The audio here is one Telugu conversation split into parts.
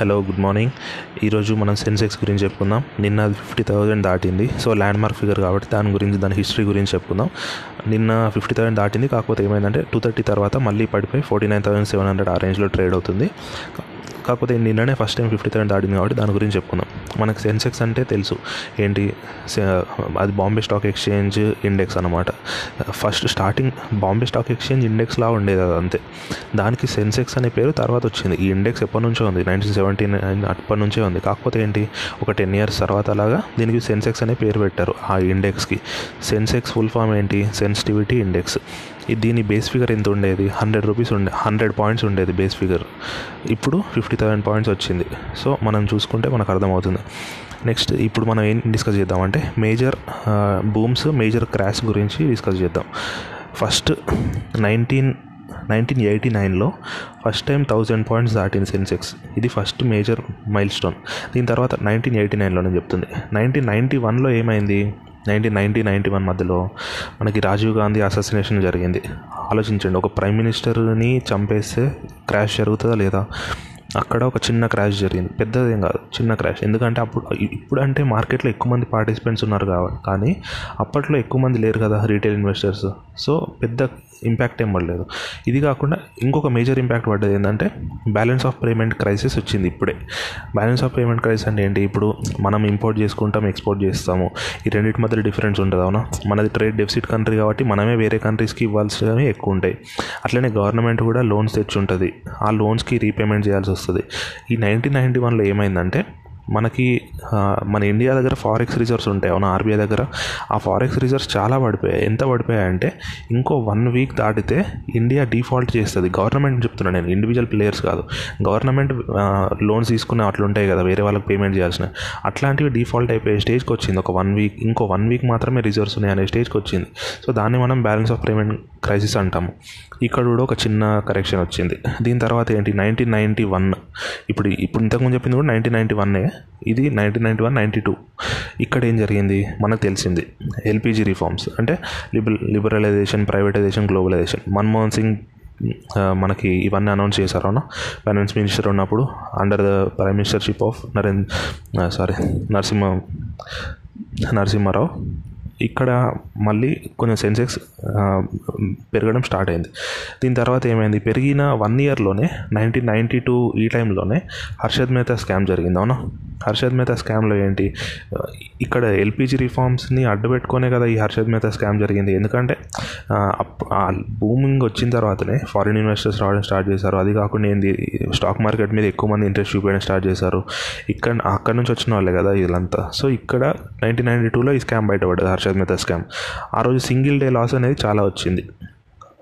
Hello good morning. ఈరోజు మనం సెన్సెక్స్ గురించి చెప్పుకుందాం. నిన్న ఫిఫ్టీ థౌజండ్ దాటింది. సో ల్యాండ్ మార్క్ ఫిగర్ కాబట్టి దాని గురించి దాని హిస్టరీ గురించి చెప్పుకుందాం. నిన్న ఫిఫ్టీ థౌసండ్ దాటింది. కాకపోతే ఏమైందంటే టూ థర్టీ తర్వాత మళ్ళీ పడిపోయి forty nine thousand seven hundred ఆ రేంజ్లో ట్రేడ్ అవుతుంది. కాకపోతే నిన్ననే ఫస్ట్ టైం ఫిఫ్టీ థౌసండ్ దాటింది కాబట్టి దాని గురించి చెప్పుకుందాం. మనకు సెన్సెక్స్ అంటే తెలుసు. ఏంటి? సె- అది బాంబే స్టాక్ ఎక్స్చేంజ్ ఇండెక్స్ అనమాట first starting Bombay stock exchange ఇండెక్స్లా ఉండేది అది అంతే. దానికి సెన్సెక్స్ అనే పేరు తర్వాత వచ్చింది. ఈ ఇండెక్స్ ఎప్పటి నుంచో ఉంది? నైన్టీన్ సెవెంటీ నైన్ అప్పటి నుంచే ఉంది. కాకపోతే ఏంటి? ఒక టెన్ ఇయర్స్ తర్వాత అలాగా దీనికి సెన్సెక్స్ అనే పేరు పెట్టారు ఆ ఇండెక్స్కి. సెన్సెక్స్ ఫుల్ ఫామ్ ఏంటి? Sensitivity index. ఇది దీని బేస్ ఫిగర్ ఎంత ఉండేది? హండ్రెడ్ రూపీస్ ఉండే హండ్రెడ్ పాయింట్స్ ఉండేది బేస్ ఫిగర్. ఇప్పుడు ఫిఫ్టీ థౌసండ్ పాయింట్స్ వచ్చింది. సో మనం చూసుకుంటే మనకు అర్థమవుతుంది. నెక్స్ట్ ఇప్పుడు మనం ఏం డిస్కస్ చేద్దామంటే మేజర్ బూమ్స్ మేజర్ క్రాష్ గురించి డిస్కస్ చేద్దాం. ఫస్ట్ నైన్టీన్ నైన్టీన్ ఎయిటీ నైన్లో ఫస్ట్ టైం థౌజండ్ పాయింట్స్ దాటింది సెన్సెక్స్. ఇది ఫస్ట్ మేజర్ మైల్ స్టోన్ దీని తర్వాత నైన్టీన్ ఎయిటీ నైన్లోనే చెప్తుంది. నైన్టీన్ నైంటీ వన్లో ఏమైంది? నైన్టీన్ నైన్టీ నైంటీ వన్ మధ్యలో మనకి రాజీవ్ గాంధీ అసాసినేషన్ జరిగింది. ఆలోచించండి ఒక ప్రైమ్ మినిస్టర్ని చంపేస్తే క్రాష్ జరుగుతుందా లేదా? అక్కడ ఒక చిన్న క్రాష్ జరిగింది. పెద్దదేం కాదు చిన్న క్రాష్ ఎందుకంటే అప్పుడు ఇప్పుడు అంటే మార్కెట్లో ఎక్కువ మంది పార్టిసిపెంట్స్ ఉన్నారు కాబట్టి కానీ అప్పట్లో ఎక్కువ మంది లేరు కదా రీటైల్ ఇన్వెస్టర్స్ సో పెద్ద ఇంపాక్ట్ ఏం పడలేదు. ఇది కాకుండా ఇంకొక మేజర్ ఇంపాక్ట్ పడ్డది ఏంటంటే బ్యాలెన్స్ ఆఫ్ పేమెంట్ క్రైసిస్ వచ్చింది ఇప్పుడే. బ్యాలెన్స్ ఆఫ్ పేమెంట్ క్రైసిస్ అంటే ఏంటి? ఇప్పుడు మనం ఇంపోర్ట్ చేసుకుంటాం ఎక్స్పోర్ట్ చేస్తాము. ఈ రెండింటి మధ్య డిఫరెన్స్ ఉంటుంది అవునా? మనది ట్రేడ్ డెఫిసిట్ కంట్రీ కాబట్టి మనమే వేరే కంట్రీస్కి ఇవ్వాల్సినవి ఎక్కువ ఉంటాయి. అట్లనే గవర్నమెంట్ కూడా లోన్స్ తెచ్చి ఉంటుంది ఆ లోన్స్కి రీపేమెంట్ చేయాల్సి వస్తుంది. ఈ నైన్టీన్ నైంటీ వన్లో ఏమైందంటే మనకి మన ఇండియా దగ్గర ఫారెక్స్ రిజర్వ్స్ ఉంటాయి. మన ఆర్బీఐ దగ్గర. ఆ ఫారెక్స్ రిజర్వ్స్ చాలా పడిపోయాయి. ఎంత పడిపోయాయంటే ఇంకో వన్ వీక్ దాటితే ఇండియా డిఫాల్ట్ చేస్తుంది. గవర్నమెంట్ చెప్తున్నాను నేను. ఇండివిజువల్ ప్లేయర్స్ కాదు. గవర్నమెంట్ లోన్స్ తీసుకునే అట్లుంటాయి కదా. వేరే వాళ్ళకి పేమెంట్ చేయాల్సిన. అట్లాంటివి డిఫాల్ట్ అయిపోయే స్టేజ్కి వచ్చింది. ఒక వన్ వీక్ ఇంకో వన్ వీక్ మాత్రమే రిజర్వ్స్ ఉన్నాయి అనే స్టేజ్కి వచ్చింది. సో దాన్ని మనం బ్యాలెన్స్ ఆఫ్ పేమెంట్ క్రైసిస్ అంటాము. ఇక్కడ కూడా ఒక చిన్న కరెక్షన్ వచ్చింది. దీని తర్వాత ఏంటి? Nineteen ninety one. ఇప్పుడు ఇప్పుడు ఇంతకుముందు చెప్పింది కూడా నైన్టీన్ నైంటీ వన్నే. ఇది nineteen ninety one ninety two ఇక్కడ ఏం జరిగింది? మనకు తెలిసింది. ఎల్పిజి రిఫార్మ్స్ అంటే లిబర్ liberalisation privatisation globalisation Manmohan Singh మనకి ఇవన్నీ అనౌన్స్ చేశారు అవునా ఫైనాన్స్ మినిస్టర్ ఉన్నప్పుడు under the prime ministership of Narendra sorry Narasimha Narasimharao. ఇక్కడ మళ్ళీ కొంచెం సెన్సెక్స్ పెరగడం స్టార్ట్ అయింది. దీని తర్వాత ఏమైంది? పెరిగిన వన్ ఇయర్లోనే నైన్టీన్ నైంటీ టూ ఈ టైంలోనే హర్షద్ మెహతా స్కామ్ జరిగింది అవునా? హర్షద్ మెహతా స్కామ్లో ఏంటి? ఇక్కడ ఎల్పిజి రిఫార్మ్స్ని అడ్డుపెట్టుకునే కదా ఈ హర్షద్ మెహతా స్కామ్ జరిగింది. ఎందుకంటే అప్- ఆ బూమింగ్ వచ్చిన తర్వాతనే ఫారిన్ ఇన్వెస్టర్స్ రావడం స్టార్ట్ చేశారు. అది కాకుండా ఏంది? స్టాక్ మార్కెట్ మీద ఎక్కువ మంది ఇంట్రెస్ట్ చూపించడం స్టార్ట్ చేశారు. ఇక్కడ అక్కడ నుంచి వచ్చిన వాళ్ళే కదా వీళ్ళంతా. సో ఇక్కడ నైన్టీన్ నైన్టీ టూలో ఈ స్కామ్ బయటపడ్డది హర్షద్ మెహతా స్కామ్ ఆ రోజు సింగిల్ డే లాస్ అనేది చాలా వచ్చింది.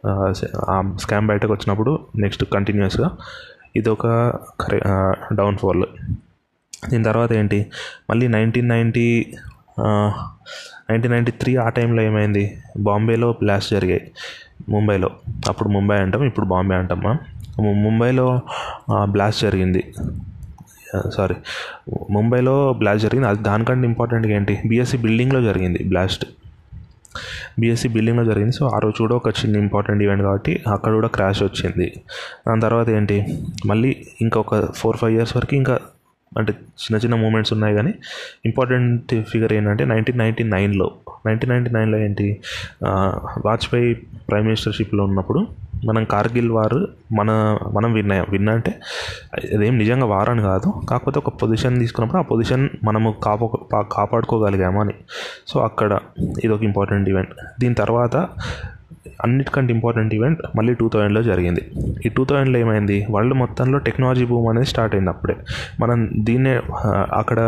ఆ, స్కామ్ బయటకు వచ్చినప్పుడు నెక్స్ట్ కంటిన్యూస్గా ఇది ఒక కరె డౌన్ఫాల్ దీని తర్వాత ఏంటి? మళ్ళీ nineteen ninety nineteen ninety three ఆ టైంలో ఏమైంది? బాంబేలో బ్లాస్ట్ జరిగాయి. ముంబైలో. అప్పుడు ముంబై అంటాం ఇప్పుడు బాంబే అంటాం మనం. ముంబైలో బ్లాస్ట్ జరిగింది. సారీ ముంబైలో బ్లాస్ట్ జరిగింది. అది దానికంటే ఇంపార్టెంట్గా ఏంటి? బీఎస్సీ బిల్డింగ్లో జరిగింది బ్లాస్ట్ బీఎస్సీ బిల్డింగ్లో జరిగింది. సో ఆ రోజు కూడా ఒక చిన్న ఇంపార్టెంట్ ఈవెంట్ కాబట్టి అక్కడ కూడా క్రాష్ వచ్చింది. దాని తర్వాత ఏంటి? మళ్ళీ ఇంకా ఒక ఫోర్ ఫైవ్ ఇయర్స్ వరకు ఇంకా అంటే చిన్న చిన్న మూమెంట్స్ ఉన్నాయి కానీ ఇంపార్టెంట్ ఫిగర్ ఏంటంటే నైన్టీన్ నైంటీ నైన్లో నైన్టీన్ నైంటీ నైన్లో ఏంటి? వాజ్పేయి ప్రైమ్ మినిస్టర్షిప్లో ఉన్నప్పుడు మనం కార్గిల్ వార్ మన మనం విన్ అయ్యాం విన్ అంటే అదేం నిజంగా వార్ అని కాదు. కాకపోతే ఒక పొజిషన్ తీసుకున్నప్పుడు ఆ పొజిషన్ మనము కాపా కాపాడుకోగలిగాము అని. సో అక్కడ ఇది ఒక ఇంపార్టెంట్ ఈవెంట్ దీని తర్వాత అన్నిటికంటే ఇంపార్టెంట్ ఈవెంట్ మళ్ళీ టూ థౌజండ్లో జరిగింది. ఈ టూ థౌజండ్లో ఏమైంది? వరల్డ్ మొత్తంలో టెక్నాలజీ బూమ్ అనేది స్టార్ట్ అయింది అప్పుడే. మనం దీన్నే అక్కడ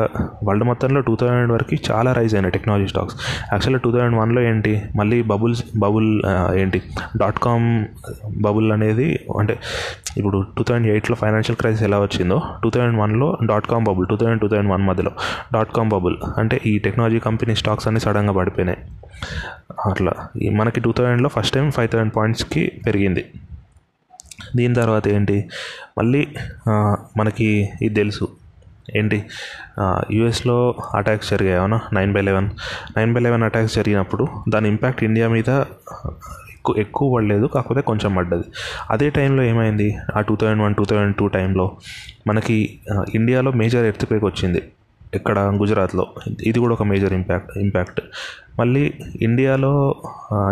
వరల్డ్ మొత్తంలో టూ థౌజండ్ వరకు చాలా రైజ్ అయినాయి టెక్నాలజీ స్టాక్స్ యాక్చువల్గా టూ థౌజండ్ వన్లో ఏంటి? మళ్ళీ బబుల్స్ బబుల్ ఏంటి? డాట్ కామ్ బబుల్ అనేది అంటే ఇప్పుడు టూ థౌజండ్ ఎయిట్లో ఫైనాన్షియల్ క్రైసిస్ ఎలా వచ్చిందో టూ థౌజండ్ వన్లో dot com bubble two thousand two thousand one మధ్యలో డాట్ కామ్ బబుల్ అంటే ఈ టెక్నాలజీ కంపెనీ స్టాక్స్ అన్ని సడన్గా పడిపోయినాయి. అట్లా. మనకి టూ థౌజండ్లో ఫస్ట్ టైం ఫైవ్ థౌజండ్ పాయింట్స్కి పెరిగింది. దీని తర్వాత ఏంటి? మళ్ళీ మనకి ఇది తెలుసు. ఏంటి? యుఎస్లో అటాక్స్ జరిగాయి అవునా? Nine by eleven. Nine by eleven attacks జరిగినప్పుడు దాని ఇంపాక్ట్ ఇండియా మీద ఎక్కువ ఎక్కువ పడలేదు కాకపోతే కొంచెం పడ్డది. అదే టైంలో ఏమైంది? ఆ two thousand one two thousand two టైంలో మనకి ఇండియాలో మేజర్ ఎర్త్ క్వేక్ వచ్చింది. ఇక్కడ గుజరాత్లో. ఇది కూడా ఒక మేజర్ ఇంపాక్ట్ ఇంపాక్ట్ మళ్ళీ ఇండియాలో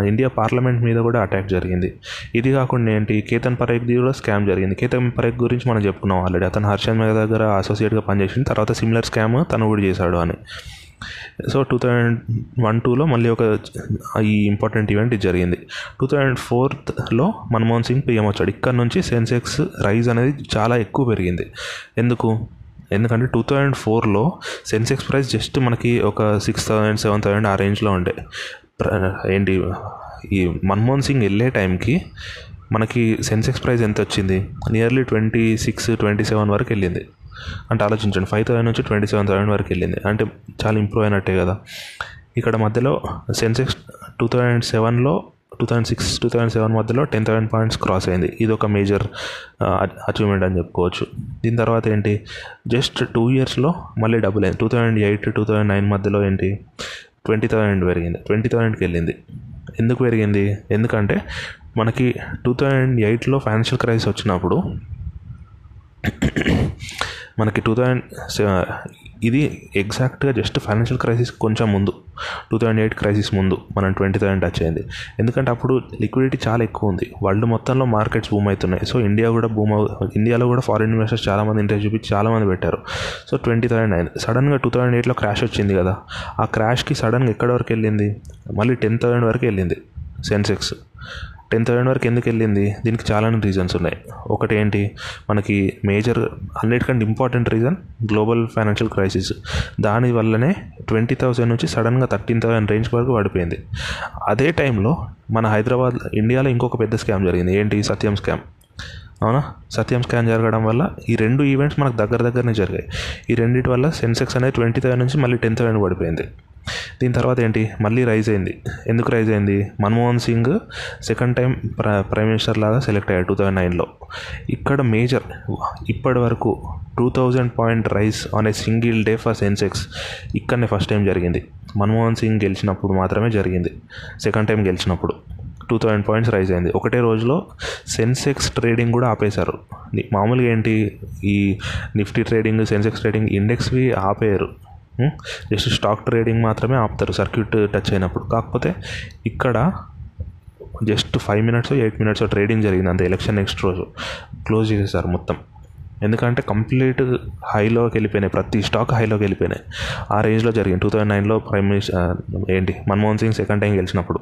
ఇండియా పార్లమెంట్ మీద కూడా అటాక్ జరిగింది. ఇది కాకుండా ఏంటి కేతన్ పరేఖ్ది కూడా స్కామ్ జరిగింది. కేతన్ పరేఖ్ గురించి మనం చెప్పుకున్నాం ఆల్రెడీ అతను హర్షన్ మీద దగ్గర అసోసియేట్గా పనిచేసింది. తర్వాత సిమిలర్ స్కామ్ తను కూడా చేశాడు అని. సో టూ థౌజండ్ వన్ టూలో మళ్ళీ ఒక ఈ ఇంపార్టెంట్ ఈవెంట్ ఇది జరిగింది. టూ థౌజండ్ ఫోర్త్లో మన్మోహన్ సింగ్ పిఎం వచ్చాడు. ఇక్కడ నుంచి సెన్సెక్స్ రైజ్ అనేది చాలా ఎక్కువ పెరిగింది. ఎందుకు? ఎందుకంటే టూ థౌజండ్ ఫోర్లో సెన్సెక్స్ ప్రైస్ జస్ట్ మనకి ఒక సిక్స్ థౌజండ్ సెవెన్ థౌజండ్ ఆ రేంజ్లో ఉండే. ఏంటి ఈ మన్మోహన్ సింగ్ వెళ్ళే టైంకి మనకి సెన్సెక్స్ ప్రైస్ ఎంత వచ్చింది? Nearly twenty six twenty seven వరకు వెళ్ళింది. అంటే ఆలోచించండి ఫైవ్ థౌసండ్ నుంచి ట్వంటీ సెవెన్ థౌసండ్ వరకు వెళ్ళింది. అంటే చాలా ఇంప్రూవ్ అయినట్టే కదా. ఇక్కడ మధ్యలో సెన్సెక్స్ టూ థౌజండ్ సెవెన్లో two thousand six two thousand seven మధ్యలో టెన్ థౌసండ్ పాయింట్స్ క్రాస్ అయింది. ఇది ఒక మేజర్ అచీవ్మెంట్ అని చెప్పుకోవచ్చు. దీని తర్వాత ఏంటి? జస్ట్ టూ ఇయర్స్లో మళ్ళీ డబుల్ అయింది. Two thousand eight two thousand nine మధ్యలో ఏంటి? ట్వంటీ థౌసండ్ పెరిగింది. ట్వంటీ థౌసండ్కి వెళ్ళింది. ఎందుకు పెరిగింది? ఎందుకంటే మనకి టూ థౌజండ్ ఎయిట్లో ఫైనాన్షియల్ క్రైసిస్ వచ్చినప్పుడు మనకి టూ థౌజండ్ ఇది ఎగ్జాక్ట్గా జస్ట్ ఫైనాన్షియల్ క్రైసిస్ కొంచెం ముందు. టూ థౌజండ్ ఎయిట్ క్రైసిస్ ముందు మనం ట్వంటీ థౌసండ్ టచ్ అయింది. ఎందుకంటే అప్పుడు లిక్విడిటీ చాలా ఎక్కువ ఉంది. వరల్డ్ మొత్తంలో మార్కెట్స్ బూమ్ అవుతున్నాయి. సో ఇండియా కూడా బూమ్ ఇండియాలో కూడా ఫారిన్ ఇన్వెస్టర్స్ చాలామంది ఇంట్రెస్ట్ చూపించి చాలామంది పెట్టారు. సో ట్వంటీ థౌసండ్ అయింది. సడన్గా టూ థౌసండ్ ఎయిట్లో క్రాష్ వచ్చింది కదా. ఆ క్రాష్కి సడన్గా ఎక్కడి వరకు వెళ్ళింది? మళ్ళీ టెన్ థౌసండ్ వరకు వెళ్ళింది సెన్సెక్స్. టెన్ థౌసండ్ వరకు ఎందుకు వెళ్ళింది? దీనికి చాలా రీజన్స్ ఉన్నాయి. ఒకటి ఏంటి? మనకి మేజర్ అన్నిటికంటే important reason global financial crisis దాని వల్లనే ట్వంటీ థౌసండ్ నుంచి సడన్గా థర్టీన్ థౌసండ్ రేంజ్ వరకు పడిపోయింది అదే టైంలో మన హైదరాబాద్ ఇండియాలో ఇంకొక పెద్ద స్కామ్ జరిగింది. ఏంటి? సత్యం స్కామ్ అవునా? సత్యం స్కామ్ జరగడం వల్ల ఈ రెండు ఈవెంట్స్ మనకు దగ్గర దగ్గరనే జరిగాయి. ఈ రెండింటి వల్ల సెన్సెక్స్ అనేది ట్వంటీ థౌసండ్ నుంచి మళ్ళీ టెన్ థౌసండ్ పడిపోయింది దీని తర్వాత ఏంటి? మళ్ళీ రైజ్ అయింది. ఎందుకు రైజ్ అయింది? Manmohan Singh second time prime minister లాగా సెలెక్ట్ అయ్యాడు టూ థౌజండ్ నైన్లో. ఇక్కడ మేజర్ ఇప్పటి వరకు two thousand point rise on a single day for Sensex ఇక్కడనే ఫస్ట్ టైం జరిగింది. మన్మోహన్ సింగ్ గెలిచినప్పుడు మాత్రమే జరిగింది. సెకండ్ టైం గెలిచినప్పుడు టూ థౌజండ్ పాయింట్స్ రైజ్ అయింది. ఒకటే రోజులో సెన్సెక్స్ ట్రేడింగ్ కూడా ఆపేశారు. మామూలుగా ఏంటి? ఈ నిఫ్టీ ట్రేడింగ్ సెన్సెక్స్ ట్రేడింగ్ ఇండెక్స్వి ఆపేయరు. జస్ట్ స్టాక్ ట్రేడింగ్ మాత్రమే ఆపుతారు. సర్క్యూట్ టచ్ అయినప్పుడు. కాకపోతే ఇక్కడ just five minutes eight minutes trading జరిగింది. అంతే. ఎలక్షన్ నెక్స్ట్ రోజు. క్లోజ్ చేసేసారు మొత్తం. ఎందుకంటే కంప్లీట్ హైలోకి వెళ్ళిపోయినాయి. ప్రతి స్టాక్ హైలోకి వెళ్ళిపోయినాయి. ఆ రేంజ్లో జరిగింది. టూ థౌజండ్ నైన్లో ప్రైమ్ మినిస్టర్ ఏంటి? మన్మోహన్ సింగ్ సెకండ్ టైం గెలిచినప్పుడు.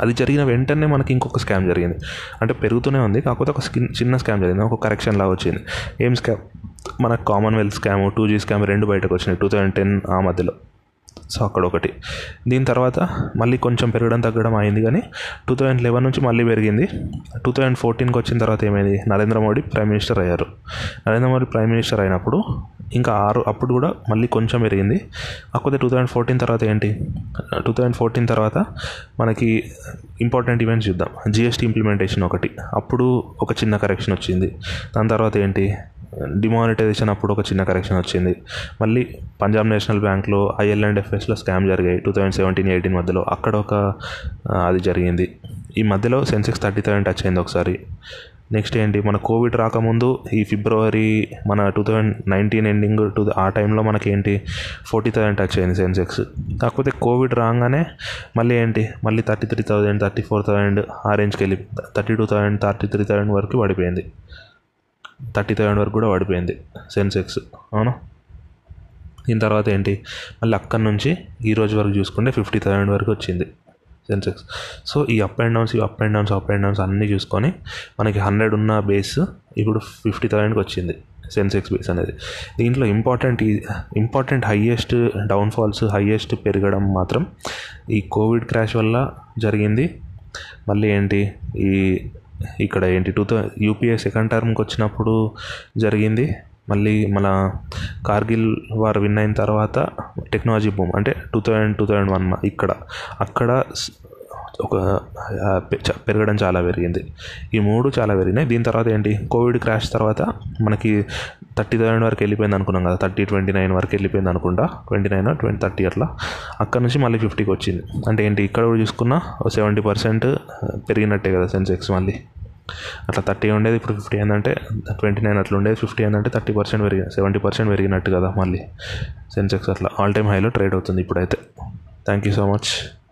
అది జరిగిన వెంటనే మనకి ఇంకొక స్కామ్ జరిగింది. అంటే పెరుగుతూనే ఉంది కాకపోతే ఒక స్కిన్ చిన్న స్కామ్ జరిగింది. ఒక కరెక్షన్ లాగా వచ్చింది. ఏం స్కామ్ మన Commonwealth scam two G scam రెండు బయటకు వచ్చినాయి టూ థౌజండ్ టెన్ ఆ మధ్యలో. సో అక్కడ ఒకటి దీని తర్వాత మళ్ళీ కొంచెం పెరగడం తగ్గడం అయింది కానీ టూ థౌజండ్ లెవెన్ నుంచి మళ్ళీ పెరిగింది. టూ థౌజండ్ ఫోర్టీన్కి వచ్చిన తర్వాత ఏమైంది? నరేంద్ర మోడీ ప్రైమ్ మినిస్టర్ అయ్యారు. నరేంద్ర మోడీ ప్రైమ్ మినిస్టర్ అయినప్పుడు ఇంకా ఆరు అప్పుడు కూడా మళ్ళీ కొంచెం పెరిగింది. కాకపోతే టూ థౌజండ్ ఫోర్టీన్ తర్వాత ఏంటి? టూ థౌజండ్ ఫోర్టీన్ తర్వాత మనకి ఇంపార్టెంట్ ఈవెంట్స్ చూద్దాం. జిఎస్టీ ఇంప్లిమెంటేషన్ ఒకటి. అప్పుడు ఒక చిన్న కరెక్షన్ వచ్చింది. దాని తర్వాత ఏంటి? డిమానిటైజేషన్ అప్పుడు ఒక చిన్న కరెక్షన్ వచ్చింది. మళ్ళీ పంజాబ్ నేషనల్ బ్యాంక్లో ఐఎల్ అండ్ ఎఫ్ఎస్లో స్కామ్ జరిగాయి టూ థౌజండ్ సెవెంటీన్ ఎయిటీన్ మధ్యలో. అక్కడ ఒక అది జరిగింది. ఈ మధ్యలో సెన్సెక్స్ థర్టీ థౌసండ్ టచ్ అయింది ఒకసారి. నెక్స్ట్ ఏంటి? మన కోవిడ్ రాకముందు ఈ ఫిబ్రవరి మన two thousand nineteen ending two ఆ టైంలో మనకి ఏంటి ఫోర్టీ థౌసండ్ టచ్ అయింది సెన్సెక్స్ కాకపోతే కోవిడ్ రాగానే మళ్ళీ ఏంటి? మళ్ళీ thirty three thousand thirty four thousand ఆ రేంజ్కి వెళ్ళి thirty two thousand thirty three thousand వరకు పడిపోయింది. థర్టీ థౌసండ్ వరకు కూడా పడిపోయింది సెన్సెక్స్. అవునా? దీని తర్వాత ఏంటి? మళ్ళీ అక్కడి నుంచి ఈ రోజు వరకు చూసుకుంటే ఫిఫ్టీ థౌసండ్ వరకు వచ్చింది సెన్సెక్స్. సో ఈ అప్ అండ్ డౌన్స్ ఈ up and downs up and downs అన్నీ చూసుకొని మనకి హండ్రెడ్ ఉన్న బేస్ ఇప్పుడు ఫిఫ్టీ థౌసండ్కి వచ్చింది సెన్సెక్స్ బేస్ అనేది. దీంట్లో ఇంపార్టెంట్ ఈ ఇంపార్టెంట్ హయ్యెస్ట్ డౌన్ఫాల్స్ హయ్యెస్ట్ పెరగడం మాత్రం ఈ కోవిడ్ క్రాష్ వల్ల జరిగింది. మళ్ళీ ఏంటి? ఈ ఇక్కడ ఏంటి టూ థౌ యూపీఏ సెకండ్ టర్మ్కి వచ్చినప్పుడు జరిగింది. మళ్ళీ మన కార్గిల్ వార్ విన్ అయిన తర్వాత టెక్నాలజీ బూమ్ అంటే two thousand two thousand one ఇక్కడ అక్కడ ఒక చ- పెరగడం చాలా పెరిగింది. ఈ మూడు చాలా పెరిగినాయి. దీని తర్వాత ఏంటి కోవిడ్ క్రాష్ తర్వాత మనకి థర్టీ థౌసండ్ వరకు వెళ్ళిపోయింది అనుకున్నాం కదా థర్టీ ట్వంటీ నైన్ వరకు వెళ్ళిపోయింది అనుకుంటా ట్వంటీ నైన్ ట్వంటీ థర్టీ అట్లా. అక్కడ నుంచి మళ్ళీ ఫిఫ్టీకి వచ్చింది. అంటే ఏంటి ఇక్కడ కూడా చూసుకున్నా సెవెంటీ పర్సెంట్ పెరిగినట్టే కదా సెన్సెక్స్ మళ్ళీ. అట్లా థర్టీ ఉండేది ఇప్పుడు ఫిఫ్టీ ఏంటంటే ట్వంటీ నైన్ అట్లా ఉండేది ఫిఫ్టీ ఏంటంటే థర్టీ పర్సెంట్ పెరిగి సెవెంటీ పర్సెంట్ పెరిగినట్టు కదా మళ్ళీ. సెన్సెక్స్ అట్లా. ఆల్ టైమ్ హైలో ట్రేడ్ అవుతుంది ఇప్పుడైతే. Thank you so much.